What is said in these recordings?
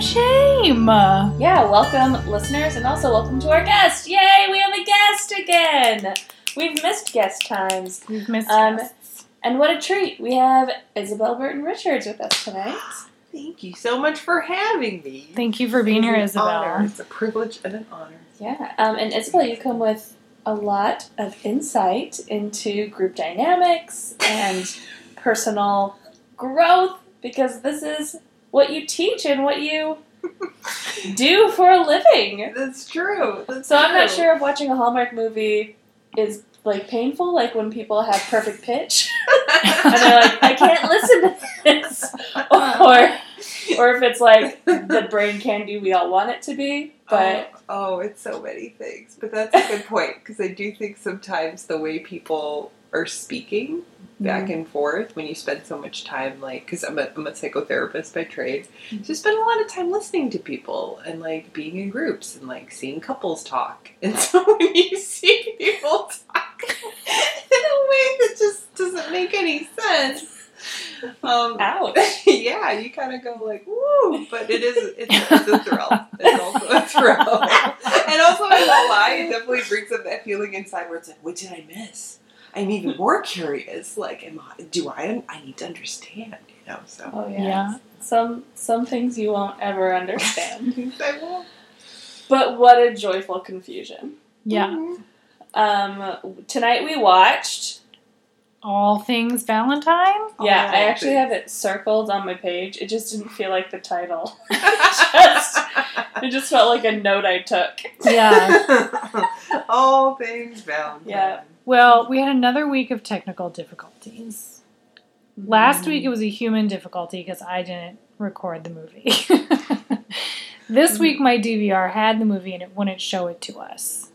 of Shame. Yeah, welcome, listeners, and also welcome to our guest. Yay, we have a guest again. We've missed guest times. We've missed Um, guests. And what a treat. We have Isabel Burton Richards with us tonight. Thank you so much for having me. Thank you for being here, It's an honor. It's a privilege and an honor. Yeah. Um, and Isabel, you come with a lot of insight into group dynamics and personal growth because this is what you teach and what you do for a living. That's true. That's So I'm not sure if watching a Hallmark movie is like painful, like when people have perfect pitch and they're like, I can't listen to this, or or if it's like the brain candy we all want it to be. Oh, but oh, oh, it's so many things. But that's a good point because I do think sometimes the way people are speaking back Mm-hmm. and forth when you spend so much time, like, because I'm a, I'm a psychotherapist by trade, Mm-hmm. so I spend a lot of time listening to people and like being in groups and like seeing couples talk. And so when you see people talk in a way that just doesn't make any sense. Um, ouch. yeah, you kind of go like, "woo!" But it is it's, it's a thrill. It's also a thrill, and also I won't lie, it definitely brings up that feeling inside where it's like, "What did I miss?" I'm even more curious. Like, am I? Do I? I need to understand. You know. So Oh yeah. Yeah. Some some things you won't ever understand. I will. but what a joyful confusion. Yeah. Um, tonight we watched. All things Valentine? Yeah, All I actually things. have it circled on my page. It just didn't feel like the title. Just- It just felt like a note I took. Yeah. All things Valentine. Yeah. Well, we had another week of technical difficulties. Last week it was a human difficulty because I didn't record the movie. this week my DVR had the movie and it wouldn't show it to us.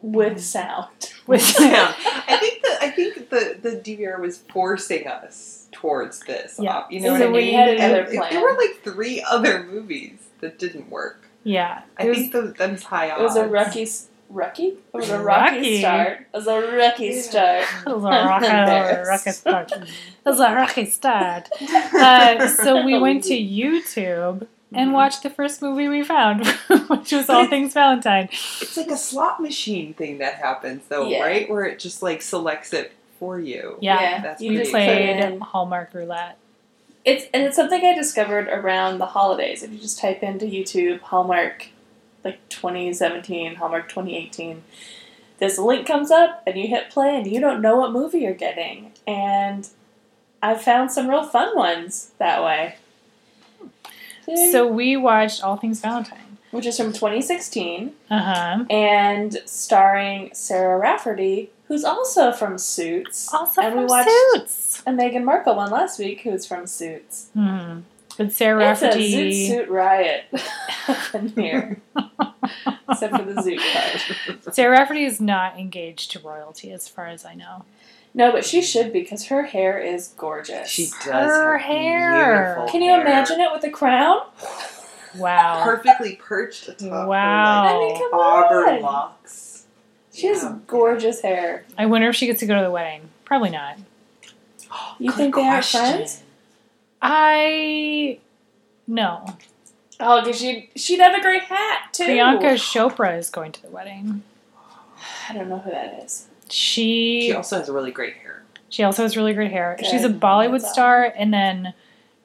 with sound. With sound. I think the I think the the DVR was forcing us towards this. Yeah. op- you know So what I mean. had And plan. There were like three other movies that didn't work. yeah, I was, think those them's high odds. It was a rocky, s- rocky. It was a rocky, Rocky. start. It was a rocky start. it was a Embarrassed. rocket start. It was a rocky start. Uh, so we went to YouTube and watched the first movie we found, which was All Things Valentine. It's like a slot machine thing that happens though, Yeah. right? Where it just like selects it for you. Yeah, That's you played in- Hallmark Roulette. It's and it's something I discovered around the holidays. If you just type into YouTube Hallmark, like 2017, Hallmark 2018, this link comes up and you hit play and you don't know what movie you're getting. And I've found some real fun ones that way. So we watched All Things Valentine. which is from 2016 Uh huh. and starring Sarah Rafferty, who's also from Suits. Also and from we watched Suits. And Meghan Markle one last week, who's from Suits. Hmm. But Sarah It's a Rafferty. Zoot Suit riot in here, except for the Zoot part. Sarah Rafferty is not engaged to royalty, as far as I know. No, but she should because her hair is gorgeous. She does Her hair. Can you hair. imagine it with a crown? Wow. Perfectly perched atop Wow. her I mean, like, come auburn on. locks. She has gorgeous hair. I wonder if she gets to go to the wedding. Probably not. You Good think they aren't friends? I. No. Oh, because she'd, she'd have a great hat, too. Priyanka Chopra is going to the wedding. I don't know who that is. She She also has really great hair. she also has really great hair. Good. She's a Bollywood That's star, and then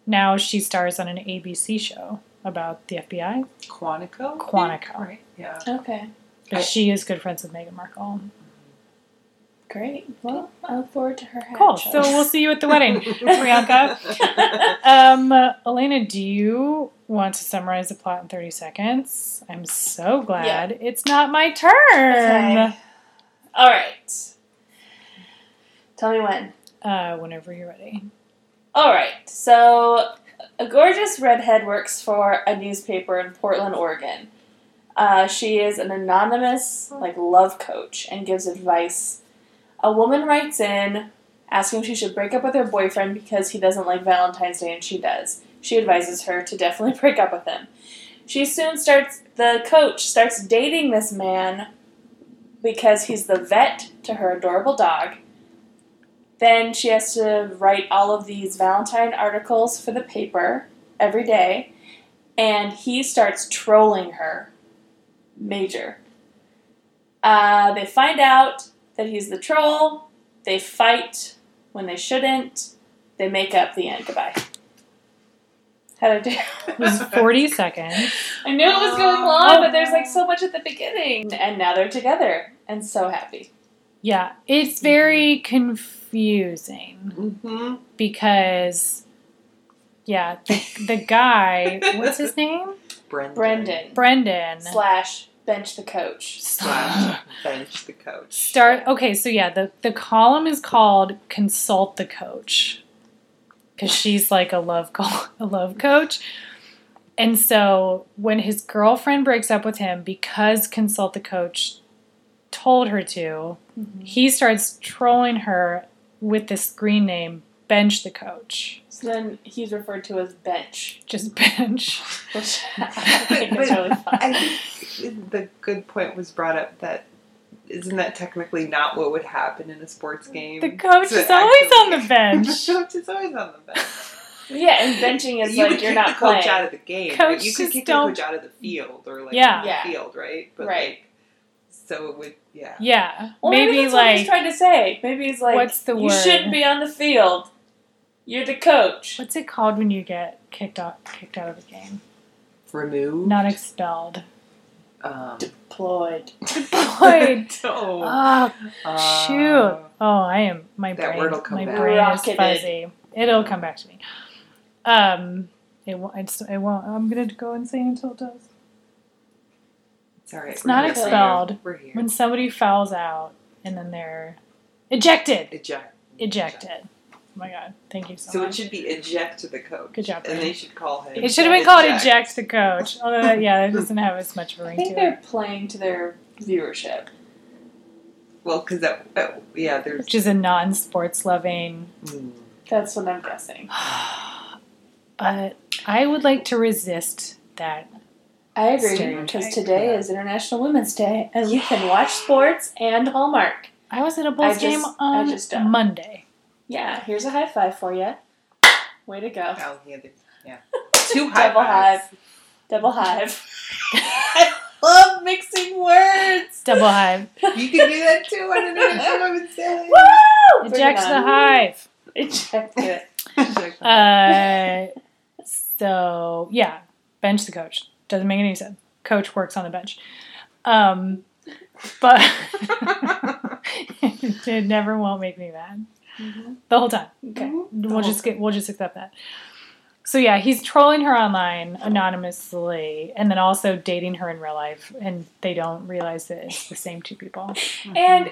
now she stars on an ABC show about the FBI. Quantico? Quantico. Right. Yeah. Okay. But she is good friends with Meghan Markle. Great. Well, I look forward to her. Cool. show. So we'll see you at the wedding, Priyanka. Um, Elena, do you want to summarize the plot in 30 seconds? I'm so glad it's not my turn. Okay. All right. Tell me when. Uh, whenever you're ready. All right. So, a gorgeous redhead works for a newspaper in Portland, Oregon. Uh, she is an anonymous, like, love coach and gives advice. A woman writes in asking if she should break up with her boyfriend because he doesn't like Valentine's Day and she does. She advises her to definitely break up with him. She soon starts, the coach starts dating this man because he's the vet to her adorable dog. Then she has to write all of these Valentine articles for the paper every day. and he starts trolling her. Major. Uh, they find out that he's the troll. They fight when they shouldn't. They make up the end. Goodbye. How'd I do? It was 40 seconds. I knew it was going long, but there's like so much at the beginning. And now they're together and so happy. Yeah, it's very confusing Mm-hmm. because, yeah, the, the guy, what's his name? Brendan. Brendan Brendan. slash bench the coach. Slash bench the coach. Start. Okay, so yeah, the the column is called "Consult the Coach" because she's like a love co- a love coach, and so when his girlfriend breaks up with him because "Consult the Coach" told her to, mm-hmm. he starts trolling her with this screen name "Bench the Coach." So then he's referred to as bench, Just bench. which I think is really fun. I think the good point was brought up that isn't that technically not what would happen in a sports game? The coach To is always on the bench. the coach is always on the bench. Yeah, and benching is you like you're not the coach playing. out of the game. Coach right? You could kick don't- the coach out of the field or like Yeah. Yeah. the field, right? But Right. like, so it would, yeah. Yeah, Well, maybe, maybe, that's what like he's trying to say. Maybe he's like, What's the you word? shouldn't be on the field. You're the coach. what's it called when you get kicked out kicked out of the game? Removed. Not expelled. Um, Deployed. Deployed. oh, shoot! Oh, I am my That brain. word will come my back. brain Rocketed. is fuzzy. It'll come back to me. Um, it won't. It's, it won't. I'm gonna go insane until it does. It's all right. It's we're not here. expelled. We're here. When somebody fouls out and then they're ejected. Eject. Ejected. Oh my god! Thank you so, much. So it should be eject the coach. Good job, And they should call him. It should have been called Eject. eject the coach. Although that, yeah, that doesn't have as much of a I ring think to they're it. playing to their viewership. Well, because that, that, yeah, there's. Which is a non-sports loving Mm. That's what I'm guessing. But I would like to resist that. I agree because today is International Women's Day, and we can watch sports and Hallmark. I was at a Bulls I game just- I on just. Monday. Yeah, here's a high five for you. Way to go! Oh, yeah, the- yeah. Two high Double fives. hive. Double hive. I love mixing words. Double hive. You can do that too on International Women's Day. Woo! Bring Eject it the hive. Eject it. Eject the- Uh, so yeah, bench the coach. Doesn't make any sense. Coach works on the bench. Um, but it never won't make me mad Mm-hmm. the whole time. Okay. Mm-hmm. We'll just get we'll just accept that. So yeah, he's trolling her online anonymously, and then also dating her in real life, and they don't realize that it's the same two people. Mm-hmm. And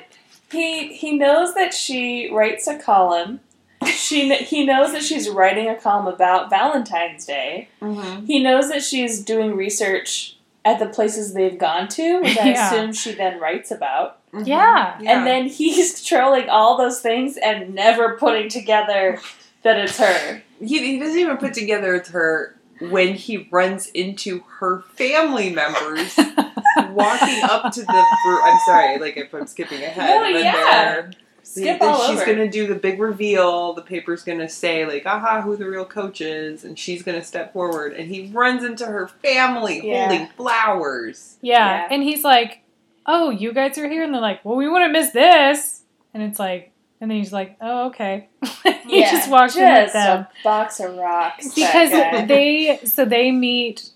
he he knows that she writes a column. She he knows that she's writing a column about Valentine's Day. Mhm. He knows that she's doing research at the places they've gone to, which I Yeah. assume she then writes about. Mhm. Yeah. And then he's trolling all those things and never putting together that it's her. he, he doesn't even put together it's her when he runs into her family members walking up to the. I'm sorry, like if I'm skipping ahead. No, yeah. they're- Skip all she's over. gonna do the big reveal. The paper's gonna say like, "Aha, who the real coach is," and she's gonna step forward, and he runs into her family Yeah. holding flowers. Yeah. Yeah. And he's like, Oh, you guys are here? And they're like, Well, we wouldn't miss this. And it's like, and then he's like, Oh, okay. he Yeah, just walks in with just them. a box of rocks. Because they, so they meet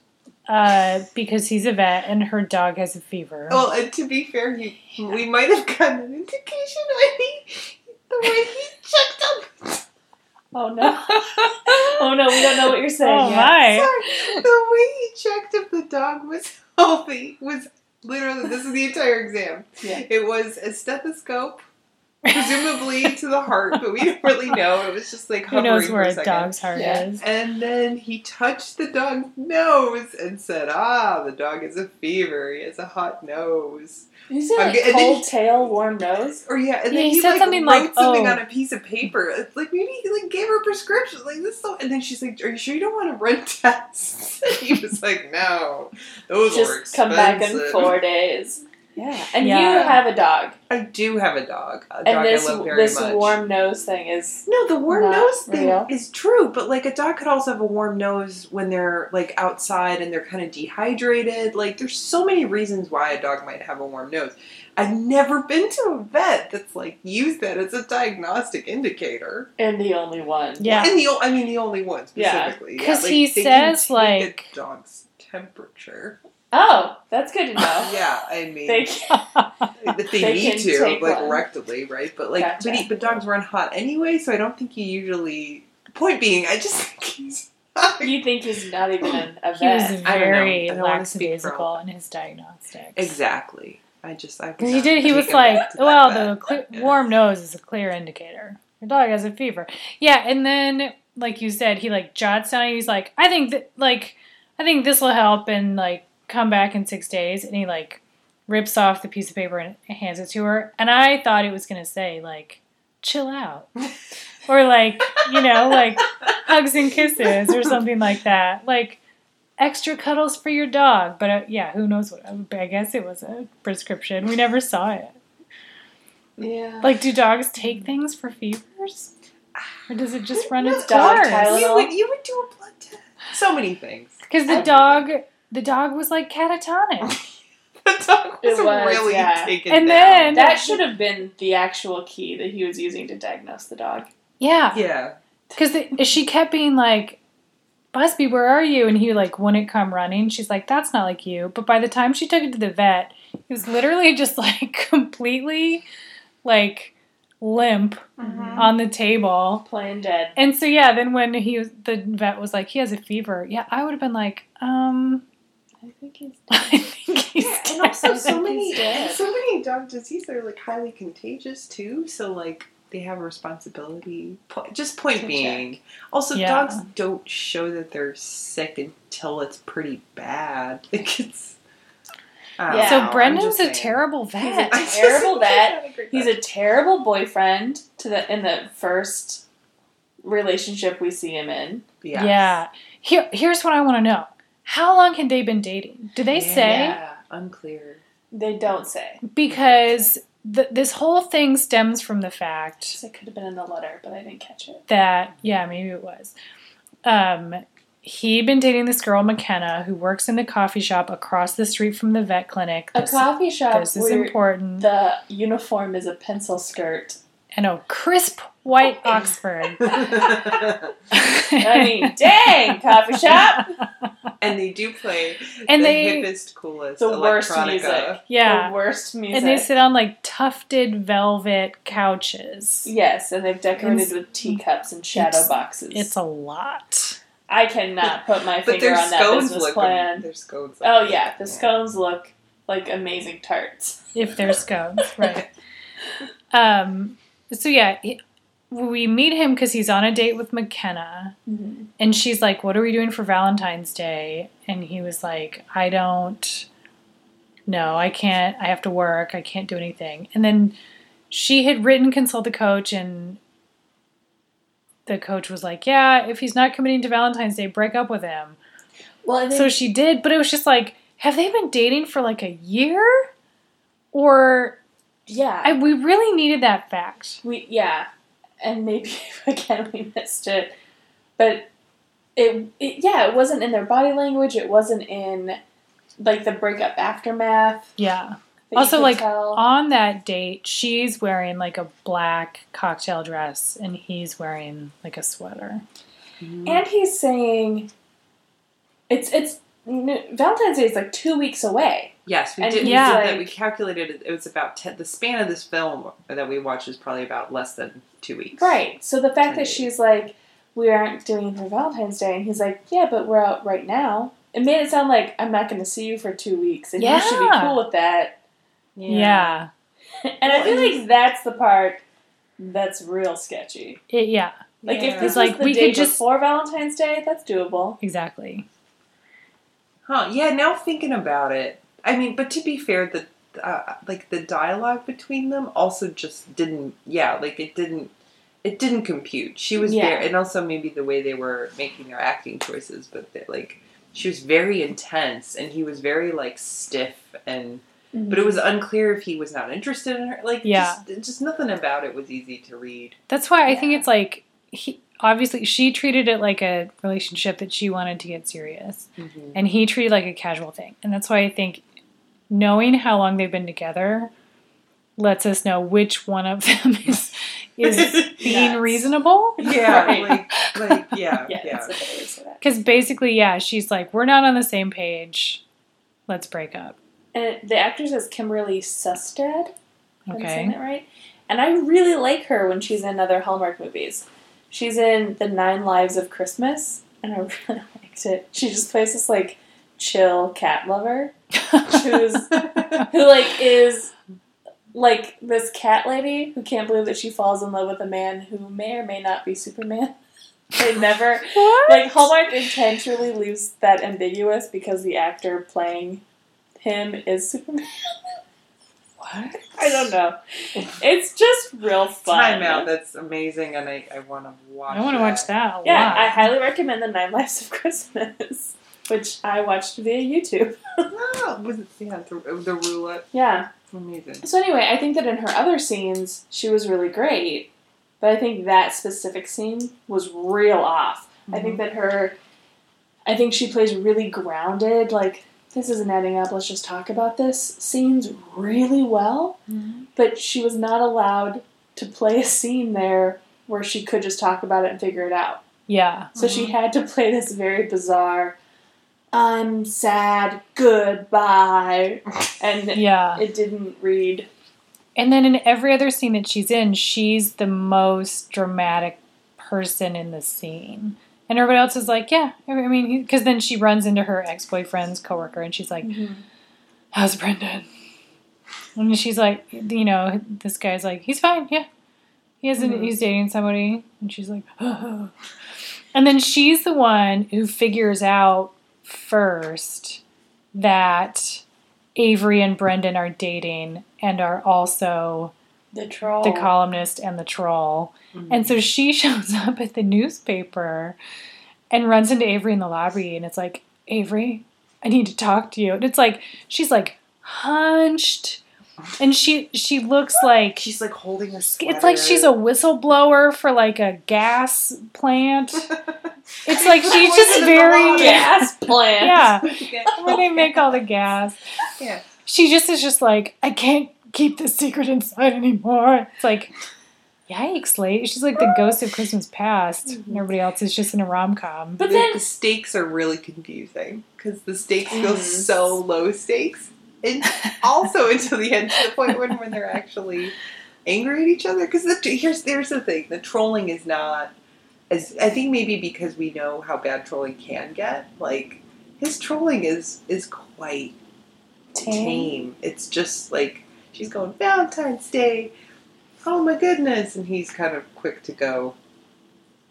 uh, because he's a vet and her dog has a fever. Well, and to be fair, he, we might have gotten an indication when he, the way he checked up. oh no, oh no, we don't know what you're saying. Oh, yet. my. Sorry, the way he checked if the dog was healthy was literally this is the entire exam. Yeah. It was a stethoscope, presumably to the heart, but we don't really know. It was just like Who hovering knows for where a a second. dog's heart Yeah. is? And then he touched the dog's nose and said, "Ah, the dog has a fever. He has a hot nose." You say I'm like ge- then cold he- tail, warm nose. Or yeah, and Yeah, then he he, said like, something wrote like, something "Oh." on a piece of paper. It's Like maybe he like gave her a prescription. Like this, so, and then she's like, "Are you sure you don't want to run tests?" And he was like, "No, those are Just come back in four days. Yeah, and Yeah. you have a dog, I do have a dog. A and dog this I love very this much. warm nose thing is No, the warm Not nose thing real. is true, but like a dog could also have a warm nose when they're like outside and they're kind of dehydrated. Like there's so many reasons why a dog might have a warm nose. I've never been to a vet that's like used that as a diagnostic indicator. and the only one. Yeah. And the I mean the only one Yeah. specifically. 'Cause like, he they can says, take like- a dog's temperature. Oh, that's good to know. Yeah, I mean They that they, They need to like one. rectally, right? But like, Gotcha. but, but dogs run hot anyway, so I don't think you usually. Point being, I just think he's. you think he's not even an, a He was vet? I don't know. very I don't wanna speak for all lackadaisical in his diagnostics. exactly. I just I. Because he did. He was like, "Well, the cle warm nose is a clear indicator. Your dog has a fever." Yeah, and then like you said, he like jots down. He's like, "I think that like I think this will help," and like come back in six days, and he like rips off the piece of paper and hands it to her. And I thought it was gonna say like, "Chill out," or like you know like hugs and kisses or something like that, like. Extra cuddles for your dog, but uh, yeah, who knows what? I guess it was a prescription. We never saw it. Yeah. Like, do dogs take things for fevers? Or does it just run its Dog course? You would you would do a blood test. So many things. Because the dog, the dog was like catatonic. The dog was, It was, really yeah. taken And down. then- that should have been the actual key that he was using to diagnose the dog. Yeah, yeah, because she kept being like, "Busby, where are you?" And he like wouldn't come running. She's like, "That's not like you." But by the time she took it to the vet, he was literally just like completely, like limp on the table. playing dead. And so yeah, then when he was, the vet was like, "He has a fever," yeah, I would have been like, um. I think he's I think he's Yeah, and also so many so many dog diseases are like highly contagious too. So like they have a responsibility. Just point To being. Also, Yeah. dogs don't show that they're sick until it's pretty bad. Like it's. I Yeah. So know, Brendan's a saying. terrible He's a vet. I just- terrible I'm vet. not a great He's a terrible boyfriend to the in the first relationship we see him in. Yes. Yeah. Here, here's what I want to know: How long had they been dating? Do they say? Yeah, unclear. They don't say. Because th- this whole thing stems from the fact It could have been in the letter, but I didn't catch it. that yeah, maybe it was. Um, he'd been dating this girl McKenna who works in the coffee shop across the street from the vet clinic. A coffee shop this is where important. the uniform is a pencil skirt. and a crisp white Oxford. I mean, dang, coffee shop. and they do play And the they- hippest, coolest The worst music. yeah. The worst music. And they sit on like tufted velvet couches. Yes, and they've decorated It's- with teacups and shadow it's- boxes. It's a lot. I cannot put my But finger on that scones business look plan. Their scones. Oh yeah, good. the scones look like amazing tarts. if they're scones, right? Um. So yeah, he- we meet him because he's on a date with McKenna, mm-hmm. and she's like, "What are we doing for Valentine's Day?" And he was like, "I don't. No, I can't. I have to work. I can't do anything." And then she had written consult the coach, and the coach was like, "Yeah, if he's not committing to Valentine's Day, break up with him." Well, So she did, but it was just like, have they been dating for like a year? Or yeah, I, we really needed that fact. we yeah, and maybe again we missed it, but it, it yeah it wasn't in their body language. It wasn't in like the breakup aftermath. Yeah. Also, like tell. on that date, she's wearing like a black cocktail dress, and he's wearing like a sweater. Mm-hmm. and he's saying it's it's Valentine's Day is like two weeks away. Yes, we And did. he's we did like- that. We calculated it, it was about ten, the span of this film that we watched is probably about less than two weeks. Right. So the fact that days. she's like, we aren't doing it for Valentine's Day, and he's like, yeah, but we're out right now. It made it sound like I'm not going to see you for two weeks, and you should be cool with that. Yeah. And I feel like that's the part that's real sketchy. It- yeah, Like Yeah. if this It's like, was the we day could just- before Valentine's Day, that's doable. exactly. Huh? Yeah. Now thinking about it, I mean, but to be fair, the uh, like the dialogue between them also just didn't. Yeah, like it didn't. It didn't compute. She was Yeah. there, and also maybe the way they were making their acting choices, but they, like she was very intense, and he was very like stiff and but it was unclear if he was not interested in her. Like, Yeah. just, just nothing about it was easy to read. That's why I think it's like he obviously she treated it like a relationship that she wanted to get serious, Mm-hmm. and he treated it like a casual thing. And that's why I think knowing how long they've been together lets us know which one of them is is being Yes. reasonable. Yeah, Right. like, like, yeah, Yeah, yeah. that's a better way to say that. Because basically, yeah, she's like, we're not on the same page. Let's break up. And the actress is Kimberly Sustad. If I'm saying Okay. that right. And I really like her when she's in other Hallmark movies. She's in The Nine Lives of Christmas, and I really liked it. She just plays this like chill cat lover who's who like is like this cat lady who can't believe that she falls in love with a man who may or may not be Superman. They never what? like Hallmark intentionally leaves that ambiguous because the actor playing him is Superman. what? I don't know. It's just real fun. Time out. That's amazing, and I, I want to watch. I want to watch that a Yeah, lot. I highly recommend the Nine Lives of Christmas, which I watched via YouTube. Oh, was it yeah the, the roulette? Yeah. Amazing. So anyway, I think that in her other scenes, she was really great, but I think that specific scene was real off. I think that her, I think she plays really grounded. Like this isn't adding up. Let's just talk about this. Scenes really well. Mhm. but she was not allowed to play a scene there where she could just talk about it and figure it out. Yeah. So she had to play this very bizarre, I'm sad, goodbye. And Yeah. it didn't read. And then in every other scene that she's in, she's the most dramatic person in the scene. And everybody else is like, yeah. I mean, because then she runs into her ex boyfriend's coworker and she's like, How's Brendan? And she's like, you know, this guy's like, he's fine, yeah. He hasn't, Mhm. he's dating somebody. And she's like, oh. and then she's the one who figures out first that Avery and Brendan are dating and are also The troll. the columnist and the troll. Mm-hmm. And so she shows up at the newspaper and runs into Avery in the lobby, and it's like, Avery, I need to talk to you. And it's like she's like hunched, and she she looks like she's like holding a. it's like she's a whistleblower for like a gas plant. It's like she's just very gas plant. yeah, where they make all the gas. Yeah. She just is just like I can't keep this secret inside anymore. It's like. Yikes, late. She's like the ghost of Christmas past. And everybody else is just in a rom com. But the, then the stakes are really confusing because the stakes feel Mm. so low stakes, and also until the end, to the point when when they're actually angry at each other. Because the here's here's the thing: the trolling is not as I think maybe because we know how bad trolling can get. Like his trolling is is quite tame. It's just like she's going Valentine's Day. Oh my goodness, and he's kind of quick to go.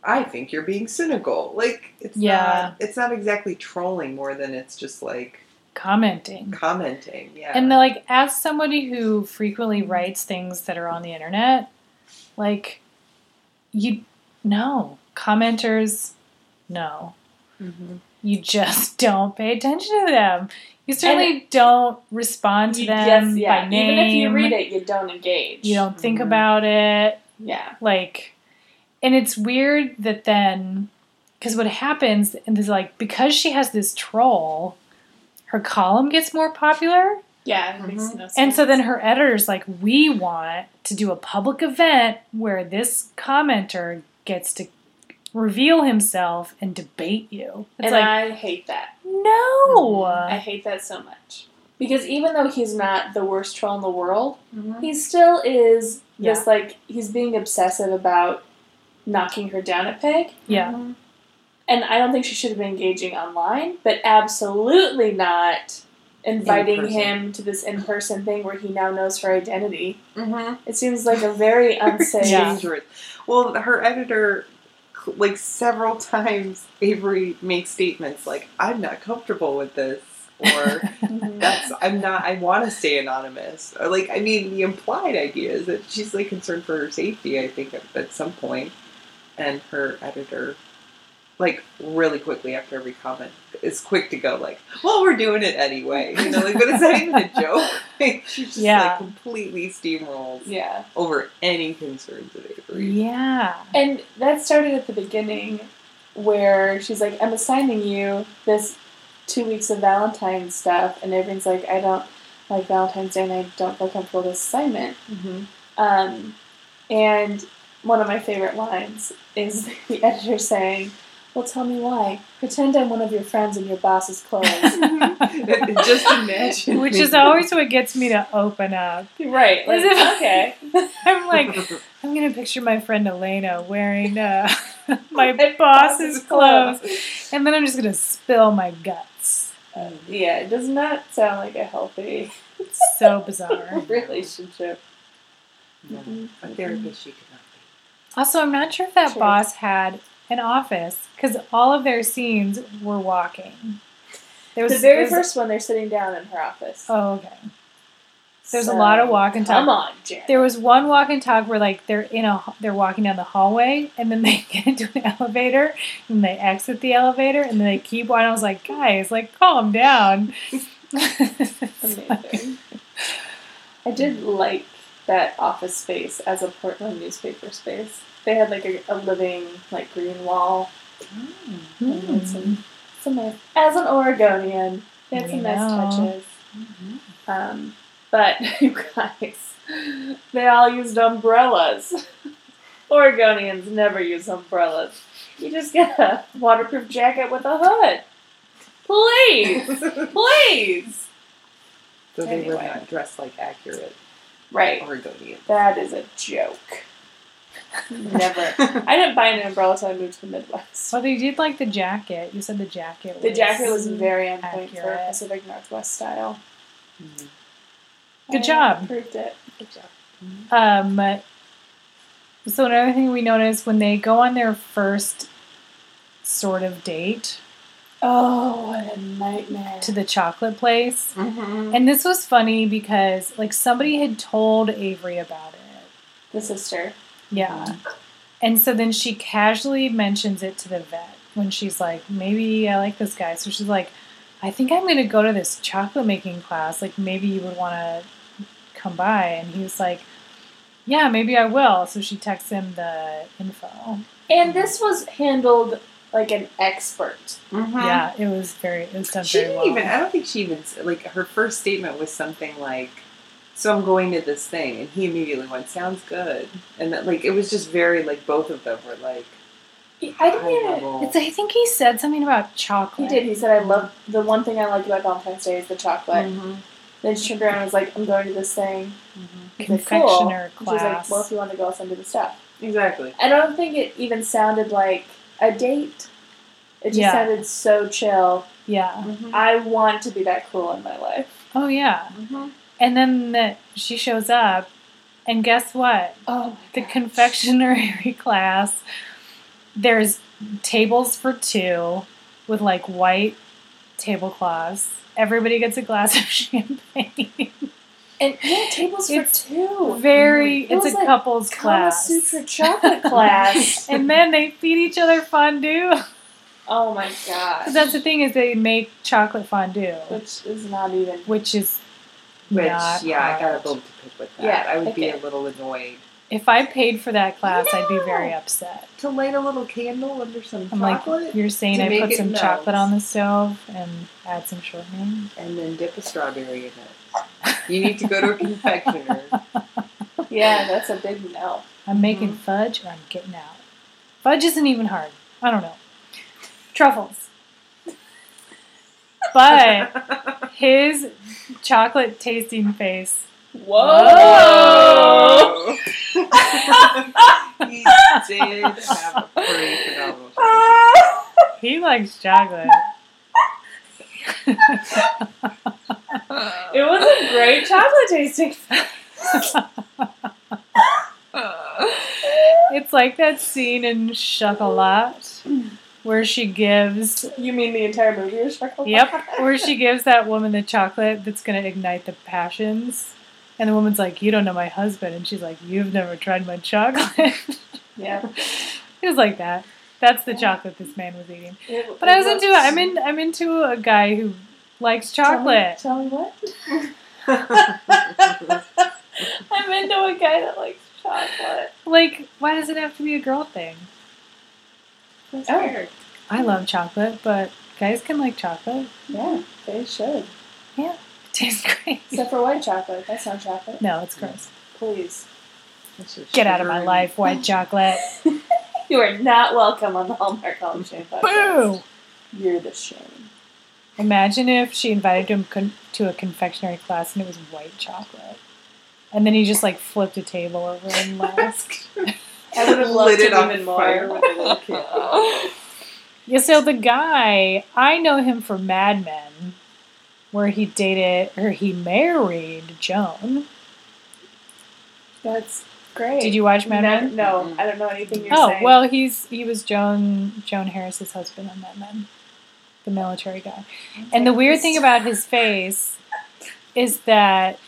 I think you're being cynical. Like it's Yeah. not. It's not exactly trolling more than it's just like Commenting. commenting. Yeah. And like, as somebody who frequently writes things that are on the internet, like, you no commenters, no, Mhm. you just don't pay attention to them. You certainly don't respond to you- them yes, yeah. by name. Even if you read it, you don't engage. you don't think Mhm. about it. Yeah. like and it's weird that then because what happens and is like because she has this troll her column gets more popular Yeah. It makes Mhm. no sense. and so then her editor's like we want to do a public event where this commenter gets to reveal himself and debate you it's and like I hate that. no I hate that so much. Because even though he's not the worst troll in the world, Mhm. he still is Yeah. this like he's being obsessive about knocking her down a peg. yeah Mhm. And I don't think she should have been engaging online, but absolutely not inviting him to this in person thing where he now knows her identity. Mhm. It seems like a very unsafe. Dangerous. Well, her editor, like several times, Avery makes statements like, "I'm not comfortable with this," or. "That's I'm not. I want to stay anonymous." Or like, I mean, the implied idea is that she's like concerned for her safety. I think at, at some point, and her editor like really quickly after every comment is quick to go like, "Well, we're doing it anyway," you know, like, but it's not even a joke. Like, she just Yeah. like completely steamrolls Yeah. over any concerns of Avery. Yeah. And that started at the beginning where she's like, I'm assigning you this two weeks of Valentine's stuff. And everyone's like, I don't like Valentine's Day and I don't feel comfortable with this assignment. Mm-hmm. Um, and one of my favorite lines is the editor saying, Well, tell me why. Pretend I'm one of your friends in your boss's clothes. just imagine. Which is always what gets me to open up. right. Like, if- okay. I'm like, I'm gonna picture my friend Elena wearing uh, my My boss's clothes, clothes. and then I'm just gonna spill my guts. Yeah, it does not sound like a healthy so bizarre. relationship. No, a therapist she could not be. Also, I'm not sure if that Sure. boss had an office because all of their scenes were walking. There was the very there's- first one, they're sitting down in her office. Oh, okay. There's a lot of walk and talk. Come on, Jen. There was one walk and talk where like they're in a they're walking down the hallway and then they get into an elevator and they exit the elevator and then they keep walking. I was like, guys, like calm down. Amazing. I did like that office space as a Portland newspaper space. They had like a, a living like green wall. And some, some nice, as an Oregonian, they had some I nice know. touches. Um, but you guys, they all used umbrellas. Oregonians never use umbrellas. You just get a waterproof jacket with a hood. Please, please. So they were Anyway. not dressed like accurate Right. Oregonians. That is a joke. Never. I didn't buy an umbrella until I moved to the Midwest. Well, they did like the jacket. You said the jacket. The was jacket was very on point for accurate. Pacific Northwest style. Mhm. Good I job. Proved it. Good job. Um, so another thing we noticed when they go on their first sort of date Oh, what a nightmare. to the chocolate place, Mhm. and this was funny because like somebody had told Avery about it. the sister. Yeah. And so then she casually mentions it to the vet when she's like, maybe I like this guy. So she's like, I think I'm going to go to this chocolate making class. Like, maybe you would want to come by. And he was like, yeah, maybe I will. So she texts him the info. And this was handled like an expert. Mhm. Yeah, it was very, it was done She very didn't well. even. I don't think she even like her first statement was something like, "So I'm going to this thing," and he immediately went, "Sounds good," and that like it was just very like both of them were like I didn't even. It's, I think he said something about chocolate. He did. He said, "I love the one thing I like about Valentine's Day is the chocolate." Mhm. Then she turned around and was like, "I'm going to this thing." Mhm. He's like, Confectioner cool. And She's like, "Well, if you want to go, I'll send you the stuff." Exactly. I don't think it even sounded like a date. It just Yeah. sounded so chill. yeah. Mhm. I want to be that cool in my life. Oh, yeah. And then the, she shows up, and guess what? Oh the gosh. confectionery class, there's tables for two with like white tablecloths. Everybody gets a glass of champagne. and yeah, tables It's for two. Oh very, It it's a like couple's Kama class. Sutra chocolate class. and then they feed each other fondue. oh my god. that's the thing is they make chocolate fondue, Which is not even. which is Which not yeah, I got a hard. bone to pick with that. Yeah, I would be a little annoyed If I paid for that class, I'd be very upset. to light a little candle under some I'm chocolate like, you're saying I put some melt. chocolate on the stove and add some shortening. and then dip a strawberry in it. You need to go to a confectioner. Yeah, that's a big no. I'm making mm-hmm. fudge or I'm getting out. Fudge isn't even hard. I don't know. Truffles. But his chocolate tasting face. Whoa! he did have a pretty phenomenal He likes chocolate. it was a great chocolate tasting. it's like that scene in Chocolat where she gives You mean the entire movie is chocolate? Yep, where she gives that woman the chocolate that's gonna ignite the passions. And the woman's like, You don't know my husband and she's like, You've never tried my chocolate. Yeah. it was like that. That's the chocolate this man was eating. It- But I was it into it. I'm in. I'm into a guy who likes chocolate. Tell me, tell me what? I'm into a guy that likes chocolate. Like, why does it have to be a girl thing? That's Oh. weird. I love chocolate, but guys can like chocolate. Yeah, they should. It tastes great. Except for white chocolate. That's not chocolate. No, it's gross. Please. Get out of my life, white chocolate. You are not welcome on the Hallmark Hall of Shame podcast. Boo! You're the shame. Imagine if she invited him con- to a confectionery class and it was white chocolate. And then he just like flipped a table over and left. I would have loved Lit it him on even fire more. with a little kid. yeah, so the guy, I know him from Mad Men, where he dated, or he married Joan. That's great. Did you watch Mad Never- Men? No, I don't know anything you're Oh saying. well, he's he was Joan Joan Harris's husband on Mad Men, the military guy. And the weird thing about his face is that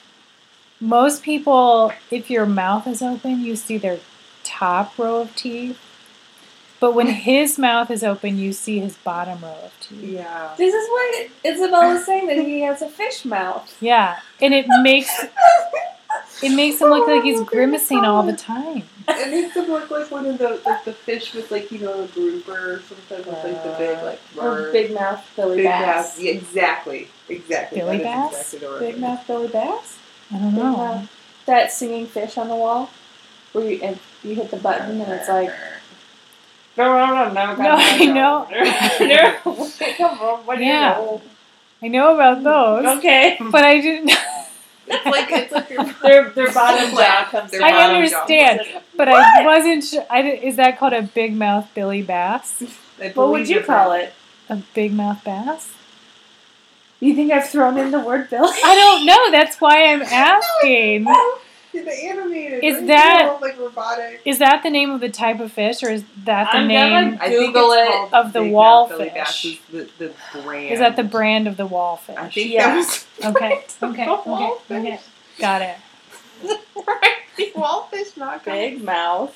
most people, if your mouth is open, you see their top row of teeth. But when his mouth is open, you see his bottom row of teeth. Yeah. This is what Isabel was saying that he has a fish mouth. Yeah, and it makes it makes him look like he's grimacing all the time. It makes him look like one of the like the fish with like you know a grouper or something with like the big like Or big mouth Billy Big Bass. mouth. Yeah, exactly. Exactly. Billy That is Bass? Exactly. Big mouth Billy Bass. I don't Big know. That singing fish on the wall, where you and you hit the button and it's like. No, no, no, No, I know. What do Yeah. you know? I know about those, Okay. but I didn't. It's like it's like your Their their bottom jaw comes Their down. I bottom understand, but I wasn't sure. I is that called a big mouth Billy Bass? What would you call it? A big mouth bass? You think I've thrown in the word Billy? I don't know. That's why I'm asking. The animated. Is right? that- All, like robotic? Is that the name of the type of fish, or is that the I'm name? gonna- I Google it of the Big wall Mouth Bass fish. is the, the brand. Is that the brand of the wallfish? I think Yeah. that was Okay. Okay. The Okay. wallfish. Okay. Got it. right. The wallfish not Big mouth.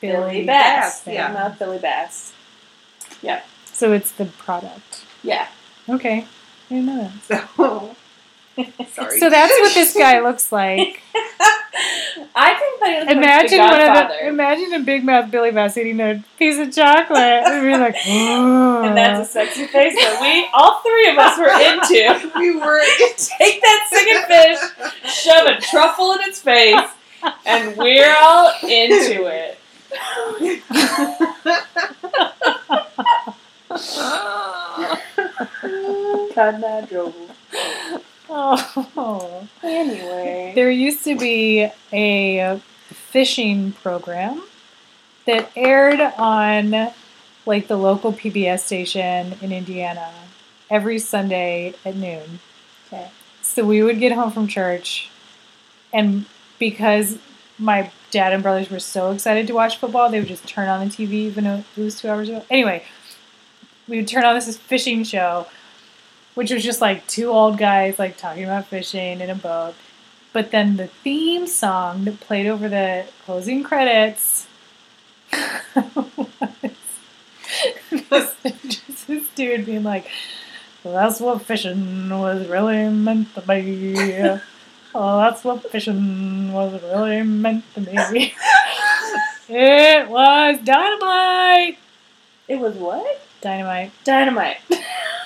Billy Bass. Bass, Big yeah. mouth Billy Bass. So it's the product. Yeah. Okay. I didn't know that. So, sorry. So that's what this guy looks like. I think that he looks Imagine like one of the imagine a big mouth Billy Bass eating a piece of chocolate and be like, and that's a sexy face that we, all three of us, were into. we were. Take that singing fish, shove a truffle in its face, and we're all into it. Canadro. Oh. Anyway. There used to be a fishing program that aired on like the local PBS station in Indiana every Sunday at noon. Okay. So we would get home from church, and because my dad and brothers were so excited to watch football, they would just turn on the TV even though it was two hours ago. Anyway, we would turn on this fishing show, which was just like two old guys like talking about fishing in a boat. But then the theme song that played over the closing credits was just this dude being like, that's what fishing was really meant to be. Oh, that's what fishing was really meant to be. it was dynamite. It was what? Dynamite. Dynamite.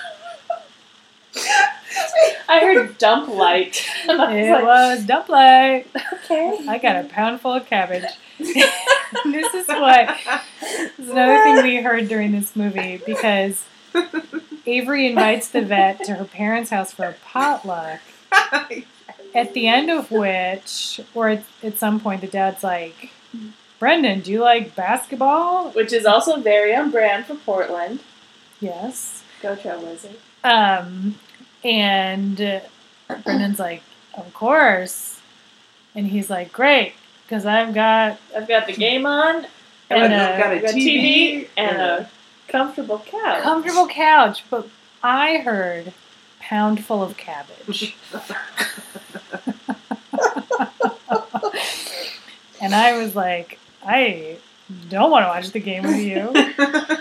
I heard dump light. It like, was dumpling. okay. I got a pound full of cabbage. this is what this is another thing we heard during this movie because Avery invites the vet to her parents' house for a potluck. At the end of which, or at, at some point, the dad's like, "Brendan, do you like basketball?" Which is also very on brand for Portland. Yes. Go Trailblazer. Um, and Brendan's like, "Of course," and he's like, "Great, because I've got I've got the game on, and I've got a a got TV, TV, and a comfortable couch. comfortable couch." But I heard pound full of cabbage. And I was like, I don't want to watch the game with you.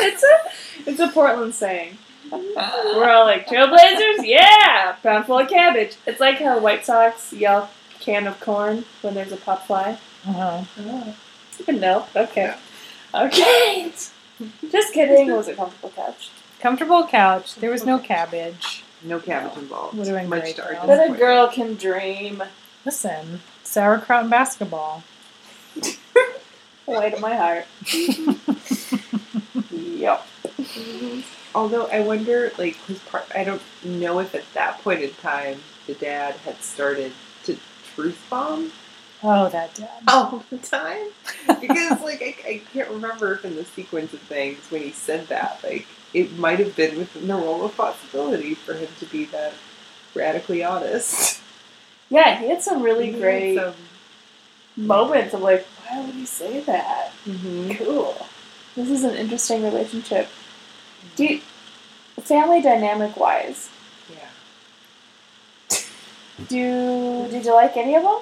It's a it's a Portland saying. We're all like Trailblazers, yeah, pound full of cabbage. It's like how White Sox yell can of corn when there's a pop fly. Uh-huh. Oh. No, okay, okay. Just kidding. It was a comfortable couch. Comfortable couch. There was no cabbage. no cabbage involved. Would've been Much great, to our though. But a girl can dream. Listen, sauerkraut and basketball. Way to my heart. Yep. Although I wonder, like, his part, I don't know if at that point in time the dad had started to truth bomb Oh, that dad. all the time. Because, like, I, I can't remember if in the sequence of things when he said that, like, it might have been within the realm of possibility for him to be that radically honest. Yeah, he had some really He great had moments of like, why would he say that? some- mhm. Cool. This is an interesting relationship. Do you, family dynamic wise, Yeah. do did you like any of them?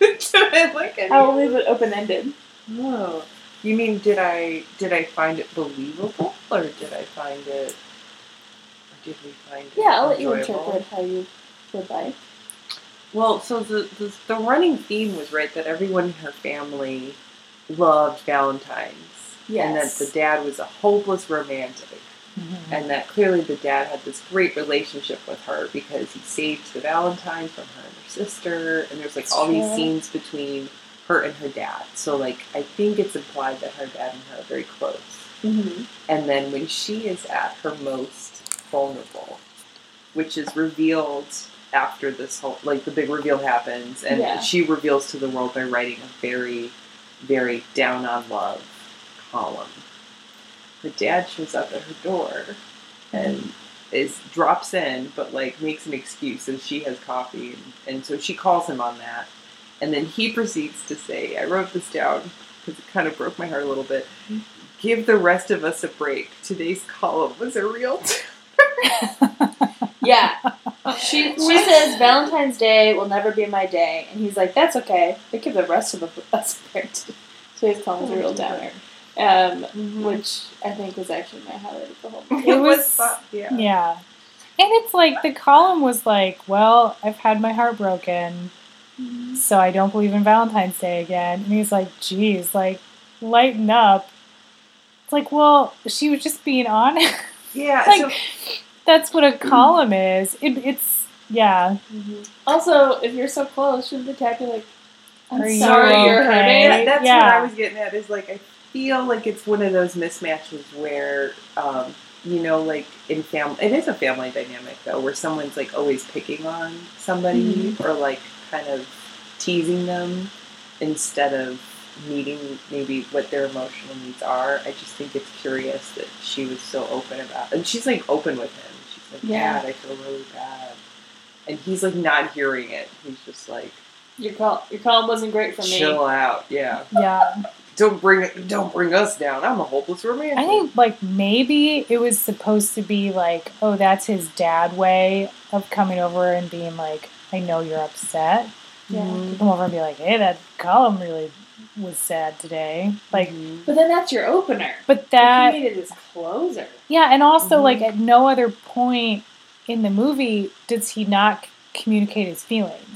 Did I like any I will leave it open ended. Oh, you mean did I did I find it believable or did I find it? Or did we find it? Yeah, I'll let you interpret how you would like. Well, so the, the the running theme was right that everyone in her family loved Valentine's, and that the dad was a hopeless romantic, Mhm. and that clearly the dad had this great relationship with her because he saved the Valentine from her and her sister, and there's like That's all these scenes between her and her dad. So like I think it's implied that her dad and her are very close. Mm-hmm. And then when she is at her most vulnerable, which is revealed after this whole like the big reveal happens and Yeah. she reveals to the world by writing a very, very down on love column. Her dad shows up at her door and is drops in but like makes an excuse and she has coffee and, and so she calls him on that and then he proceeds to say i wrote this down because it kind of broke my heart a little bit give the rest of us a break today's column was a real Yeah. She she says Valentine's Day will never be my day, and he's like, "That's okay. They give the rest of us a break." too." So he's calling a real oh, downer, um, mm-hmm. which I think was actually my highlight of the whole. movie. It was- yeah Yeah. And it's like the column was like, well, I've had my heart broken, mm-hmm. so I don't believe in Valentine's Day again. And he's like, geez, like, lighten up. It's like, well, she was just being honest. yeah like, so that's what a column is. It, it's, yeah. Mm-hmm. Also, if you're so close, shouldn't the cat be like, "I'm Are sorry you're okay?" hurting"? that, that's Yeah. what i was getting at is like i feel like it's one of those mismatches where um, you know like in family it is a family dynamic though where someone's like always picking on somebody or like kind of teasing them instead of meeting maybe what their emotional needs are. I just think it's curious that she was so open about and she's like open with him. She's like Yeah. dad i feel really bad. And he's like not hearing it. He's just like Your call, your column wasn't great for me. chill out. Yeah. Yeah. Don't bring don't bring us down i'm a hopeless romantic I think, like, maybe it was supposed to be like, oh, that's his dad way of coming over and being like, I know you're upset. Yeah. Mhm. come over and be like, "Hey, that column really was sad today." Like, Mhm. But then that's your opener. but That that, he needed his closer. yeah, and also Mhm. like at no other point in the movie does he not communicate his feelings.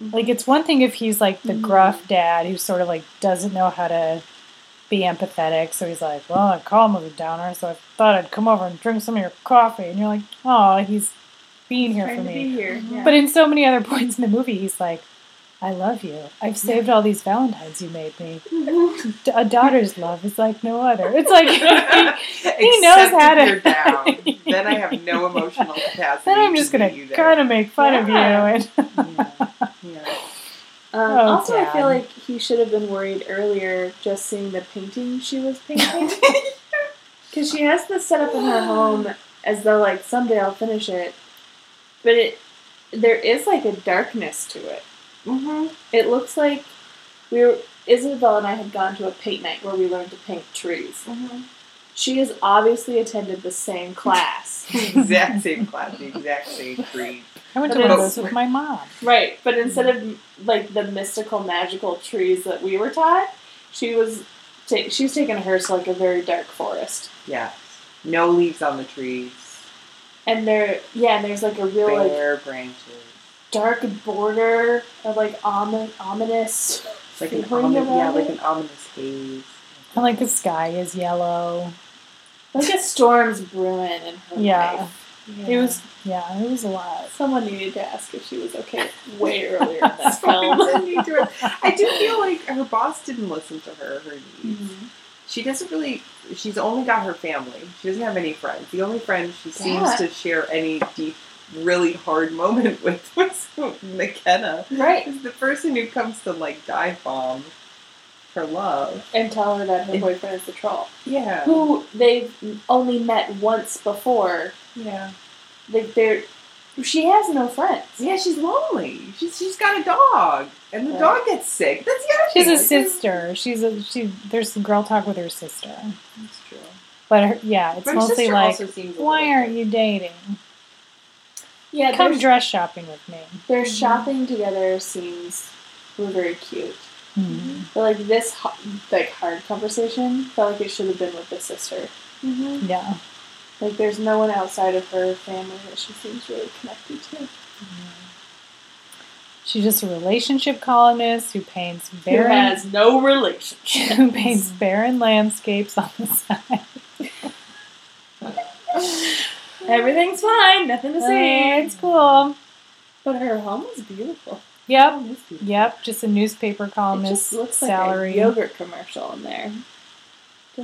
Like, it's one thing if he's like the Mhm. gruff dad who sort of like doesn't know how to be empathetic, so he's like, "Well, that column was a downer, so I thought I'd come over and drink some of your coffee," and you're like, "Oh, he's being here for to me." be here. Mm-hmm. Yeah. But in so many other points in the movie, he's like, I love you. I've saved all these Valentines you made me. Mm-hmm. a daughter's love is like no other. It's like, he knows how to- You're down. then I have no emotional capacity. then I'm to just going meet you to there. kind of make fun of you. Yeah. And mm-hmm. Yeah. Yeah. Um, Oh, also, I feel like he should have been worried earlier just seeing the painting she was painting. Because she has this set up in her home as though, like, someday I'll finish it. But it, there is, like, a darkness to it. Mm-hmm. It looks like we were, Isabel and I had gone to a paint night where we learned to paint trees. Mm-hmm. She has obviously attended the same class. exact same class, the exact same creed. I went to But one of those with my mom. Right, but instead of like the mystical, magical trees that we were taught, She was ta- she was taking hers to like a very dark forest, Yeah. No leaves on the trees. and there yeah, and there's like a real like Bare branches. dark border of like omin- ominous. Like an ominous, yeah, around like an ominous haze. And like the sky is yellow. like a storm's brewing in her Yeah. life. It was yeah, it was a lot. Someone needed to ask if she was okay way earlier in that film. Continue to it. I do feel like her boss didn't listen to her, her needs. Mhm. She doesn't really, she's only got her family. She doesn't have any friends. The only friend she seems Yeah. to share any deep, really hard moment with was McKenna. Right. Is the person who comes to like dive bomb her love. And tell her that her It- boyfriend is the troll. Yeah. Who they've only met once before. Yeah. Like they're she has no friends. Yeah, she's lonely. She's she's got a dog, and the Right. dog gets sick. That's the other She's thing. a sister. She's a she. There's some girl talk with her sister, That's true. but her, yeah, it's Her mostly like, also seems a why aren't you dating? Yeah, Come dress shopping with me. their shopping together seems were very cute. Mhm. But like this like hard conversation felt like it should have been with the sister. Mm-hmm. Yeah, Like there's no one outside of her family that she seems really connected to. she's just a relationship columnist who paints barren. Who has no relationship. who paints barren landscapes on the side. Everything's fine, nothing to Uh, see. it's cool. But her home is beautiful. Yep, yep. Just a newspaper It columnist just looks salary. like a yogurt commercial in there.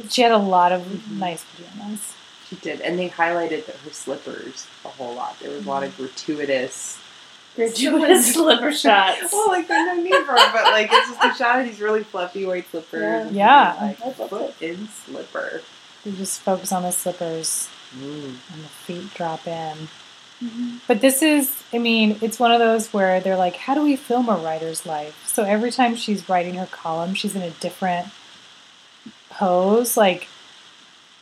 She had a lot of Mhm. nice pajamas. She did, and they highlighted that her slippers a whole lot. There was a lot of gratuitous. Gratuitous slipper shots. Well, like there's no need for it, but like it's just a shot of these really fluffy white slippers. Yeah. Yeah. Like foot in slipper. They just focus on the slippers Mm. and the feet drop in. Mhm. But this is, I mean, it's one of those where they're like, how do we film a writer's life? So every time she's writing her column, she's in a different pose. Like,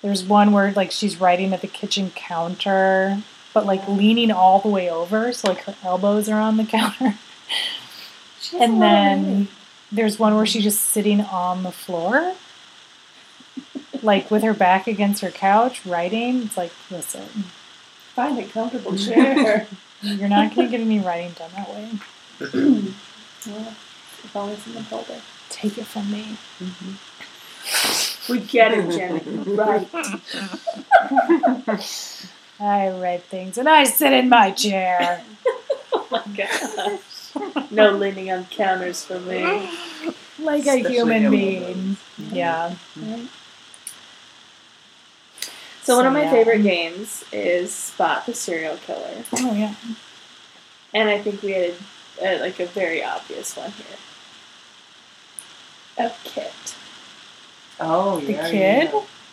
there's one where like she's writing at the kitchen counter, but like leaning all the way over, so like her elbows are on the counter. And then there's one where she's just sitting on the floor, like with her back against her couch, writing. It's like, listen, find a comfortable chair. you're not going to get any writing done that way. well, if only someone told her. Take it from me. Mm-hmm. We get it, Jenny. right. I write things and I sit in my chair. Oh my gosh. No leaning on counters for me. like a Especially human no being. Yeah. Right. So one of my yeah. favorite games is Spot the Serial Killer, Oh yeah. and I think we had uh, like a very obvious one here. A kit. Oh The yeah. kid?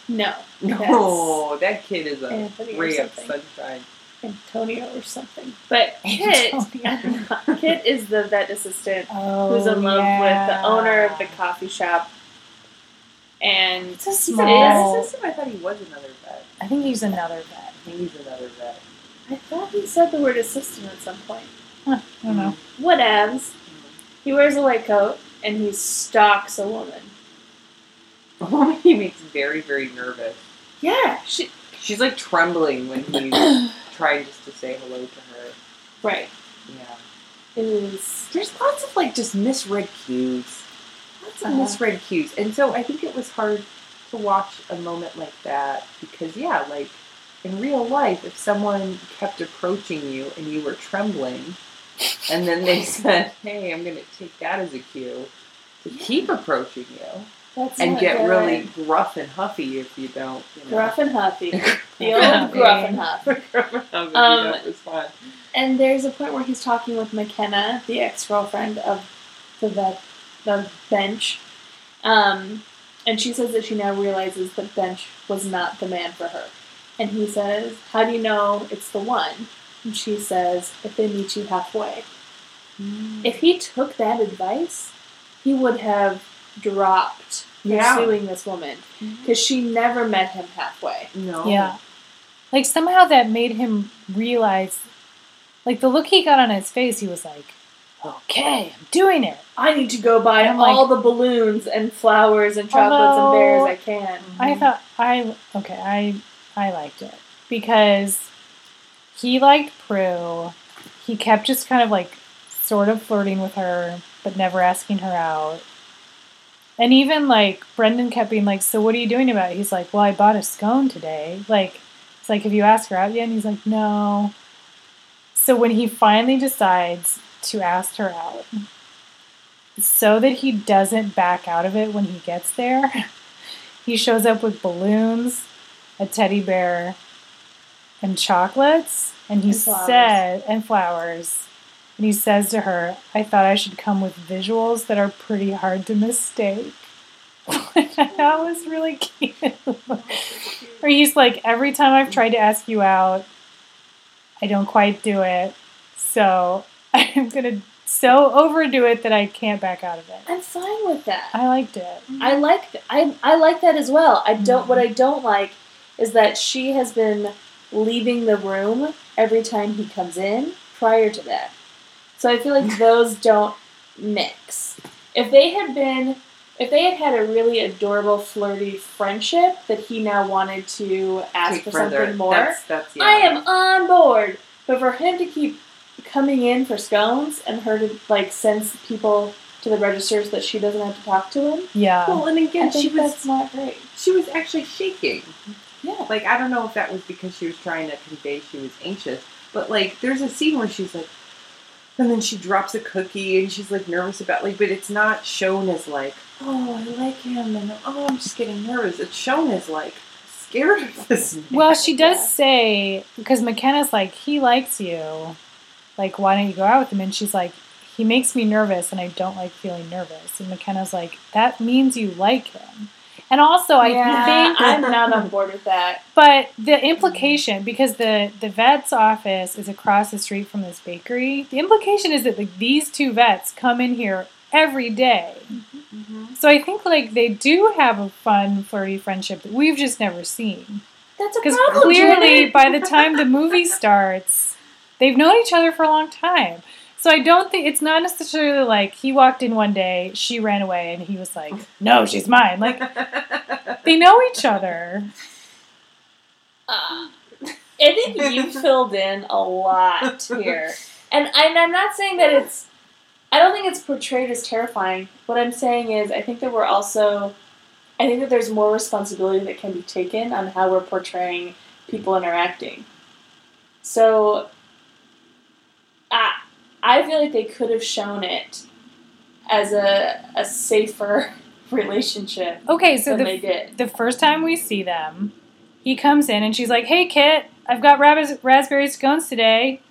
No, yeah. No, that kid is a Anthony ray of sunshine. Antonio or something. But Kit, Kit is the vet assistant Oh, who's in love with the owner of the coffee shop. And It's a small. vet assistant? I thought he was another vet. I think he's another vet. I think he's another vet. I thought he said the word assistant at some point. Huh, I don't know. Whatevs. He wears a white coat and he stalks a woman. A woman he makes very, very nervous. Yeah, she She's like trembling when he's trying just to say hello to her. right. Yeah. It is There's lots of like just misread cues. Lots of Uh-huh. misread cues. And so I think it was hard to watch a moment like that because yeah, like in real life if someone kept approaching you and you were trembling and then they said, Hey, I'm gonna take that as a cue to keep approaching you that's and get good. really gruff and huffy if you don't, you know. gruff and huffy. The old gruff and huff. gruff and huffy, Um, was fun. And there's a point where he's talking with McKenna, the ex-girlfriend of the vet, the bench, um, and she says that she now realizes that bench was not the man for her. And he says, "How do you know it's the one?" And she says, "If they meet you halfway." If he took that advice, he would have dropped Yeah. pursuing this woman mm-hmm. because she never met him halfway. No. Yeah. Like somehow that made him realize, like the look he got on his face, he was like, okay, I'm doing it. I need to go buy I'm all the balloons and flowers and chocolates and bears I can. Oh, I thought I okay, I I liked it because he liked Prue. He kept just kind of like sort of flirting with her, but never asking her out. And even like Brendan kept being like, "So what are you doing about it?" He's like, "Well, I bought a scone today." Like, it's like, "Have you asked her out yet?" And he's like, "No." So when he finally decides to ask her out, so that he doesn't back out of it when he gets there, he shows up with balloons, a teddy bear, and chocolates, and he And said and flowers. And he says to her, I thought I should come with visuals that are pretty hard to mistake. Which I was really cute. or he's like, every time I've tried to ask you out, I don't quite do it. So I'm gonna so overdo it that I can't back out of it. I'm fine with that. I liked it. I like I I like that as well. I don't. Mhm. What I don't like is that she has been leaving the room every time he comes in. Prior to that, so I feel like those don't mix. If they had been, if they had had a really adorable, flirty friendship that he now wanted to ask Take for further. something more, That's, that's, yeah. I am on board. But for him to keep coming in for scones and her to like send people to the registers that she doesn't have to talk to him, Yeah. Well, and I again, think she was that's not great. she was actually shaking. Yeah. Like I don't know if that was because she was trying to convey she was anxious, but like there's a scene where she's like, and then she drops a cookie and she's like nervous about like, but it's not shown as like, oh I like him and oh I'm just getting nervous. It's shown as like scared of this. Man. Well, she does Yeah. say because McKenna's like he likes you, like why don't you go out with him? And she's like he makes me nervous, and I don't like feeling nervous. And McKenna's like that means you like him. And also, I yeah, think, I'm not on board with that. but the implication because the the vet's office is across the street from this bakery, the implication is that like these two vets come in here every day. Mhm. So I think like they do have a fun flirty friendship that we've just never seen. That's a Because problem. clearly, by the time the movie starts, they've known each other for a long time. So I don't think it's not necessarily like he walked in one day, she ran away, and he was like, "No, she's mine." Like they know each other. Uh, I think you filled in a lot here, and, and I'm not saying that it's. I don't think it's portrayed as terrifying. What I'm saying is, I think that we're also. I think that there's more responsibility that can be taken on how we're portraying people interacting. So, I I feel like they could have shown it as a a safer relationship Okay, so the they did. the first time we see them, he comes in and she's like, "Hey, Kit, I've got rabis- raspberry scones today."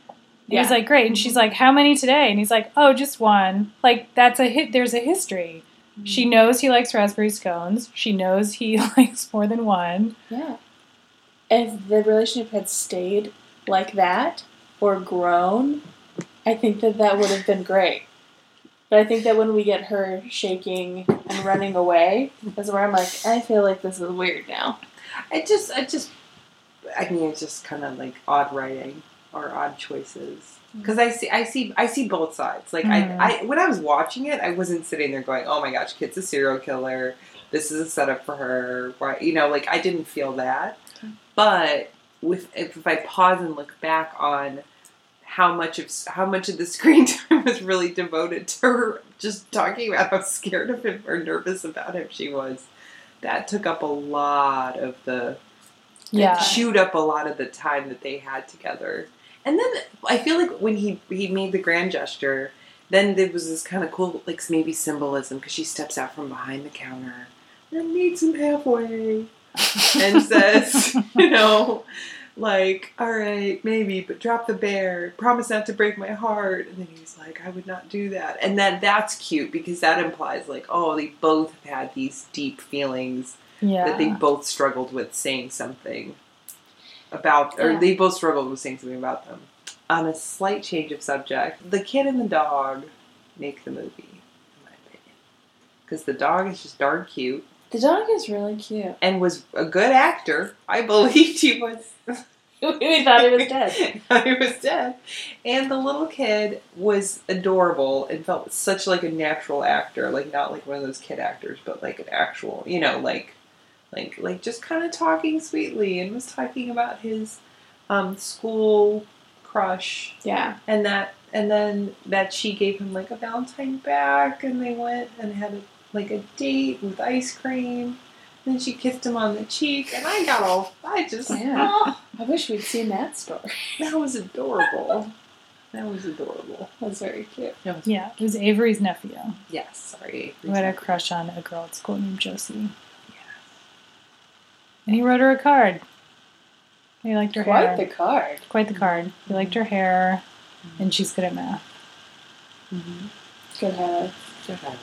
And He's like, "Great," and she's like, "How many today?" And he's like, "Oh, just one." Like that's a hit. There's a history. Mm-hmm. She knows he likes raspberry scones. She knows he likes more than one. Yeah. If the relationship had stayed like that or grown, I think that that would have been great. But I think that when we get her shaking and running away, is where I'm like, I feel like this is weird now. I just, I just, I mean, it's just kind of like odd writing or odd choices. Because I see, I see, I see both sides. Like Mhm. I, I, when I was watching it, I wasn't sitting there going, "Oh my gosh, kid's a serial killer. This is a setup for her." Why, you know, like I didn't feel that. But with if, if I pause and look back on how much of how much of the screen time was really devoted to her just talking about how scared of him or nervous about him she was, that took up a lot of the Yeah. chewed up a lot of the time that they had together. And then I feel like when he he made the grand gesture, then there was this kind of cool like maybe symbolism because she steps out from behind the counter and meets him halfway and says, you know, like, all right, maybe, but drop the bear. Promise not to break my heart. And then he's like, I would not do that. And then that's cute because that implies like, oh, they both have had these deep feelings Yeah. that they both struggled with saying something about, or Yeah. they both struggled with saying something about them. On a slight change of subject, the kid and the dog make the movie, in my opinion. Because the dog is just darn cute The dog is really cute. and was a good actor. I believed he was. we thought he was dead. he was dead. And the little kid was adorable and felt such like a natural actor, like not like one of those kid actors, but like an actual, you know, like like like just kind of talking sweetly and was talking about his um, school crush Yeah. and that and then that she gave him like a valentine back and they went and had a, like a date with ice cream then she kissed him on the cheek and i got all i just Yeah. oh, I wish we'd seen that story. that was adorable that was adorable That was very cute. Yeah, it was Avery's nephew yes sorry who had a crush on a girl at school named Josie. Yeah, and he wrote her a card. He liked her Quite hair. the card. Quite the card. He liked her hair, and she's good at math. mm-hmm. Good heavens. Good heavens.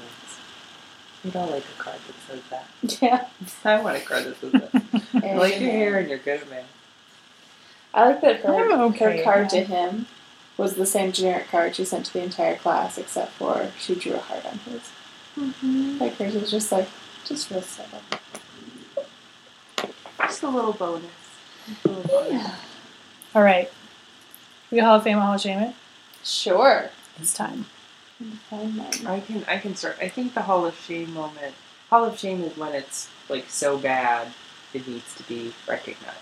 You don't like a card that says that. Yeah. I want a card that says that. I like your hair and you're good man. I like that her, I'm okay her card with to him was the same generic card she sent to the entire class, except for she drew a heart on his. Mm-hmm. Like hers was just like, just real subtle. Just a little bonus. Just a little bonus. All right. We Hall of Fame, Hall of Shame it. Sure. It's time. I can I can start. I think the Hall of Shame moment. Hall of Shame is when it's like so bad it needs to be recognized.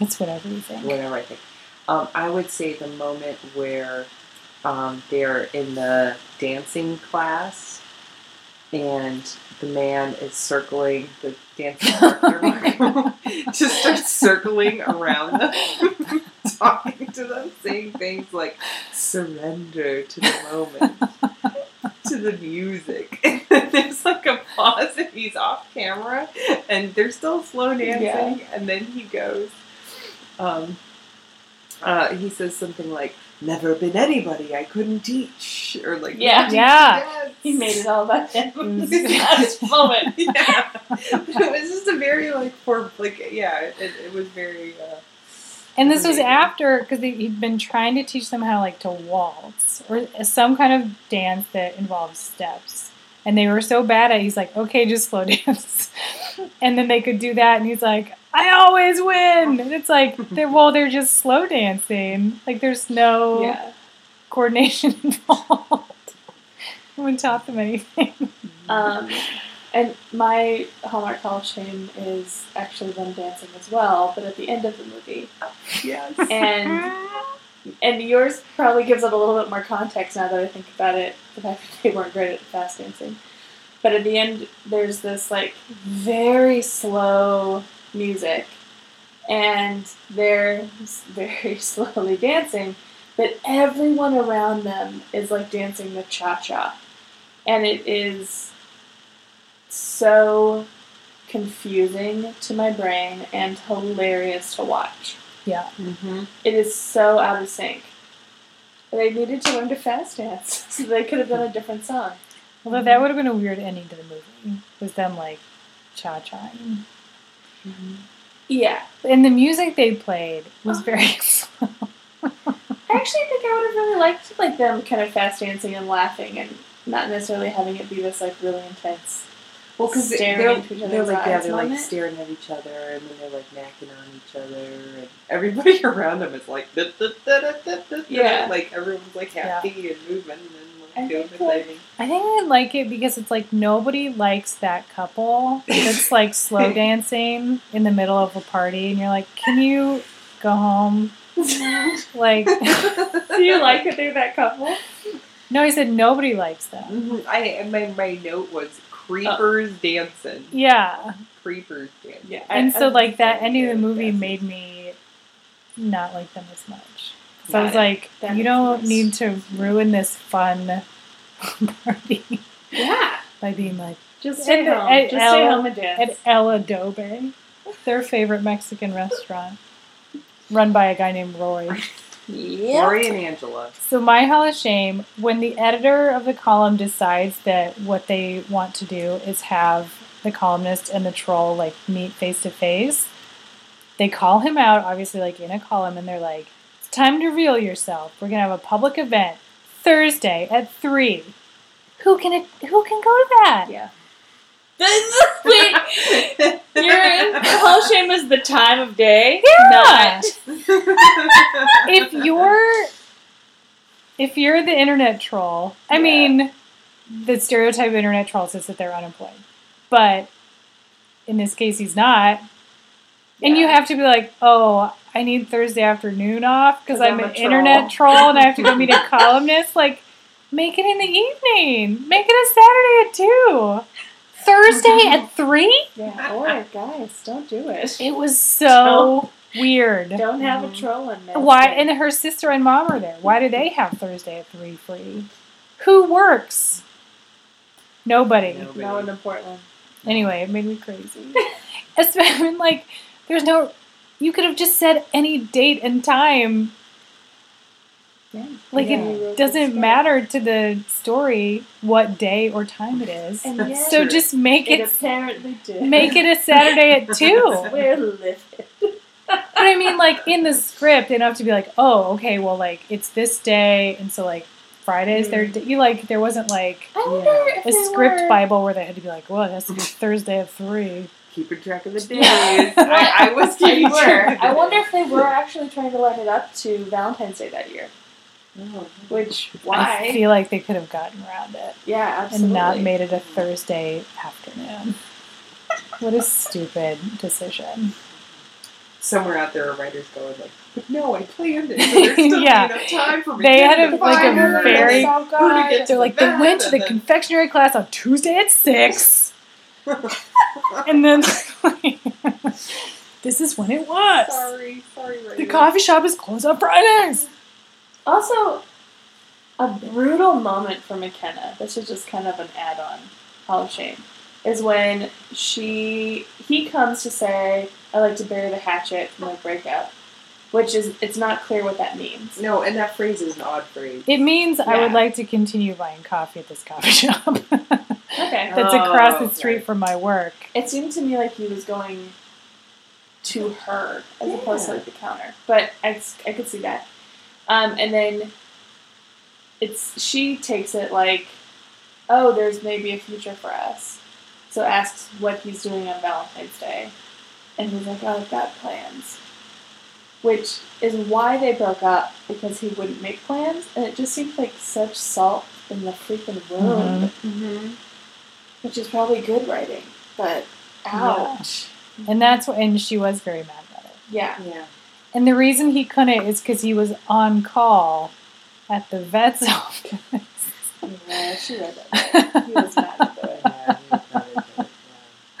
It's whatever you think. Whatever I think. Um, I would say the moment where um, they're in the dancing class and the man is circling the dancing partner. just starts circling around them, talking to them, saying things like surrender to the moment, to the music. And there's like a pause and he's off camera and they're still slow dancing Yeah. and then he goes, um, uh, he says something like, Never been anybody I couldn't teach, or like, Yeah. Yeah. Yes. He made it all about him. This this is not his moment. yeah, but it was just a very like for like yeah, it, it was very. Uh, And this was after because he'd been trying to teach them how like to waltz or some kind of dance that involves steps. And they were so bad at it, he's like, okay, just slow dance. and then they could do that, and he's like, I always win. And it's like, they're, well, they're just slow dancing. Like, there's no Yeah. coordination involved. No one taught them anything. Um, and my Hallmark Hall of Shame is actually them dancing as well, but at the end of the movie. yes. And and yours probably gives it a little bit more context now that I think about it. The fact that they weren't great at fast dancing, but at the end there's this like very slow music, and they're very slowly dancing, but everyone around them is like dancing the cha cha, and it is so confusing to my brain and hilarious to watch. yeah. Mm-hmm. It is so out of sync. They needed to learn to fast dance, so they could have done a different song. Although that would have been a weird ending to the movie. Was them like cha cha. Yeah, And the music they played was very slow. I actually think I would have really liked like them kind of fast dancing and laughing, and not necessarily having it be this like really intense. Well, because they're, they're like yeah, they're like staring at each other, and then they're like macking on each other, and everybody around them is like, da, da, da. Yeah. like everyone's like happy and moving and then like, doing think, like- I think I like it because it's like nobody likes that couple that's like slow dancing in the middle of a party, and you're like, can you go home? Like, Do you like that they're that couple? no, I said nobody likes them. Mhm. I my my note was Uh, creepers dancing, Yeah, creepers dancing. Yeah, and so like that ending of the movie yes. made me not like them as much. So I was it. like, That you don't sense. need to ruin this fun party Yeah, by being like just stay And- home. and just stay Ella- home and dance. at El Adobe, their favorite Mexican restaurant, run by a guy named Roy. yeah. Lori and Angela. So my hall of shame, when the editor of the column decides that what they want to do is have the columnist and the troll like meet face to face, they call him out, obviously like in a column, and they're like, It's time to reveal yourself. We're gonna have a public event Thursday at three. Who can who can go to that? Yeah. Wait, your of Shame is the time of day, Yeah. not if you're if you're the internet troll, I Yeah. mean, the stereotype of internet trolls is that they're unemployed, but in this case, he's not. And you have to be like, oh, I need Thursday afternoon off because I'm, I'm an internet troll." troll and I have to go meet a columnist. Like, make it in the evening. Make it a Saturday at two. Thursday at three. Yeah, or guys, don't do it. It was so weird. Don't have a Mhm. troll in there. Why? And her sister and mom are there. Why do they have Thursday at three free? Who works? Nobody. Nobody. no one in Portland. Anyway, it made me crazy. Especially like, there's no. You could have just said any date and time. Yeah. Like Yeah. it doesn't matter to the story what day or time it is. And That's yet, So just make it it apparently did. make it a Saturday at two. We're livid. But I mean, like in the script, they don't have to be like, oh, okay, well, like it's this day, and so like Fridays, their mm. day. You like there wasn't like Yeah. a script were, Bible where they had to be like, well, it has to be Thursday at three. Keeping track of the days. I, I was They keeping track. were. I wonder if they were actually trying to line it up to Valentine's Day that year. Oh. Which why I feel like they could have gotten around it yeah, absolutely. and not made it a Thursday afternoon. What a stupid decision. Somewhere out there, a writer's going like, but no, I planned it. So there's still Yeah. enough time for me. They had get a- like a fire, very- and then who to get to They're the like, they went to the then- confectionery class on Tuesday at six, and then this is when it was. Sorry, sorry, The coffee shop is closed on Fridays. Also, a brutal moment for McKenna. This is just kind of an add-on. Hall of Shame is when she he comes to say, "I like to bury the hatchet from my breakup," which is it's not clear what that means. No, and that phrase is an odd phrase. It means I would like to continue buying coffee at this coffee shop Okay, that's across the Oh, street right. from my work. it seemed to me like he was going to her as opposed to Yeah. like the counter, but I I could see that. Um, and then it's she takes it like, oh, there's maybe a future for us. So asks what he's doing on Valentine's Day, and he's like, oh, I've got plans. Which is why they broke up because he wouldn't make plans, and it just seemed like such salt in the freaking wound, Mm-hmm. which is probably good writing, but ouch. And that's what, and she was very mad about it. Yeah. Yeah. And the reason he couldn't is because he was on call at the vet's office. Yeah, she read that. He was mad at it. He was not it,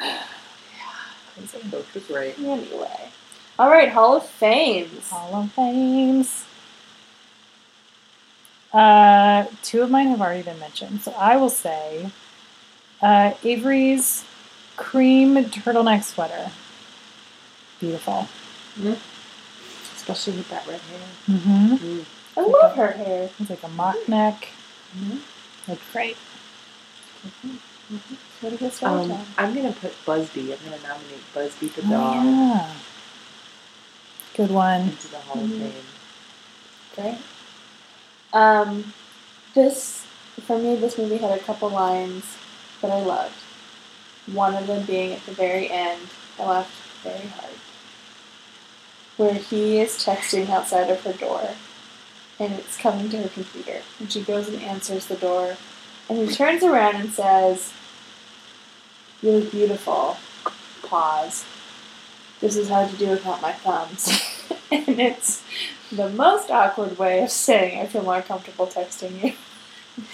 yeah. Coach was right. Anyway. All right, Hall of Fames. Hall of Fames. Uh, two of mine have already been mentioned, so I will say uh, Avery's cream turtleneck sweater. Beautiful. Especially with that red hair. Mm-hmm. I love her hair. It's like a mock neck. Mhm. Looked great. What do you guys Um, I'm gonna put Busby. I'm gonna nominate Busby the Oh, dog yeah. Good one. into the Hall of Fame. Great. Um, this for me, this movie had a couple lines that I loved. One of them being at the very end. I laughed very hard. Where he is texting outside of her door, and it's coming to her computer, and she goes and answers the door, and he turns around and says, "You look beautiful." Pause. This is hard to do without my thumbs, and it's the most awkward way of saying I feel more comfortable texting you.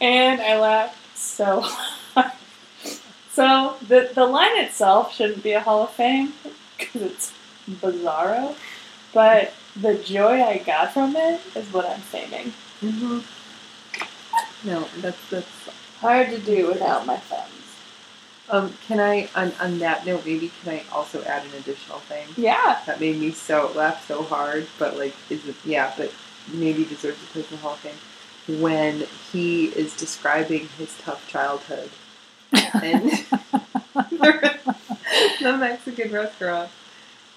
and I laughed so. So the the line itself shouldn't be a Hall of Fame because it's bizarro, but the joy I got from it is what I'm faming. Mm-hmm. No, that's that's. Hard to do without my thumbs. Um, can I on on that note maybe can I also add an additional thing Yeah. that made me so laugh so hard, but like is it yeah, but maybe deserves a place in the Hall of Fame when he is describing his tough childhood and the Mexican restaurant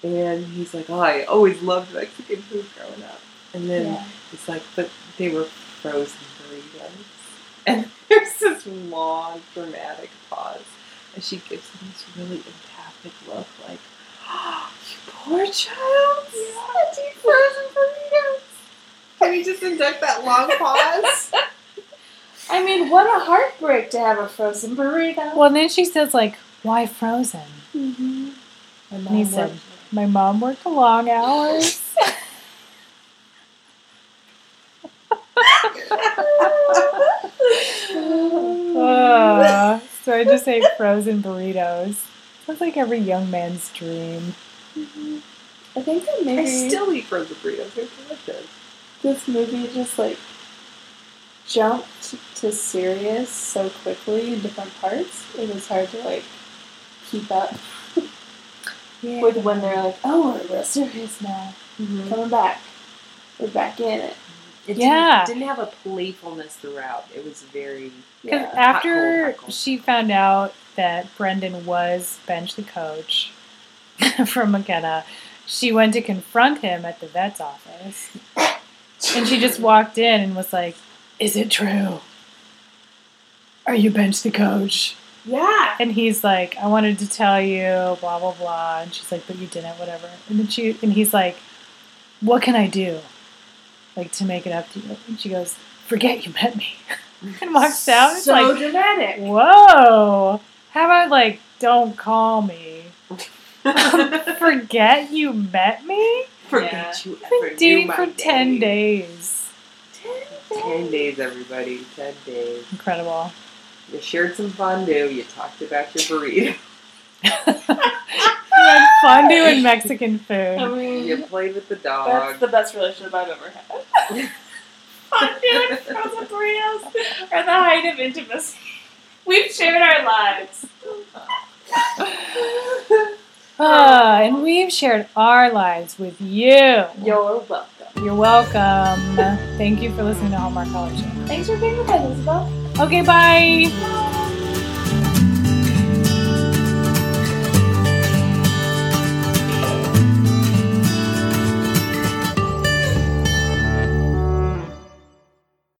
and he's like, Oh, I always loved Mexican food growing up and then Yeah. it's like but they were frozen burritos. And there's this long, dramatic pause. And she gives him this really empathic look like, oh, you poor child. Yeah, frozen burritos. Can we just induct that long pause? I mean, what a heartbreak to have a frozen burrito. Well, and then she says, like, why frozen? Mm-hmm. And he said, my mom worked long hours. Uh, so I just ate frozen burritos. Sounds like every young man's dream. I think that I maybe still eat frozen burritos. They're delicious. this movie just like jumped to serious so quickly in different parts. It was hard to like keep up with when they're like, "Oh, we're real serious now. Mm-hmm. Coming back. We're back in it." It Yeah. didn't, didn't have a playfulness throughout. It was very. Because Yeah. after Hot cold, hot cold. she found out that Brendan was bench the coach from McKenna, she went to confront him at the vet's office. And she just walked in and was like, Is it true? Are you bench the coach? Yeah. And he's like, I wanted to tell you, blah blah blah. And she's like, But you didn't, whatever. And then she and he's like, What can I do? Like to make it up to you. And she goes, Forget you met me. and walks out. It's so like dramatic. Whoa! How about like, don't call me? Forget you met me? Forget you I've ever been dating knew for 10 name. days. Ten days, everybody. Ten days. Incredible. You shared some fondue. You talked about your burrito. we had fondue and Mexican food. I mean, You played with the dog. that's the best relationship I've ever had. Fondue and frozen burritos are the height of intimacy. We've shared our lives. Ah, and we've shared our lives with you. You're welcome. You're welcome. Thank you for listening to Hallmark College. Thanks for being with us, Isabel. Okay, bye.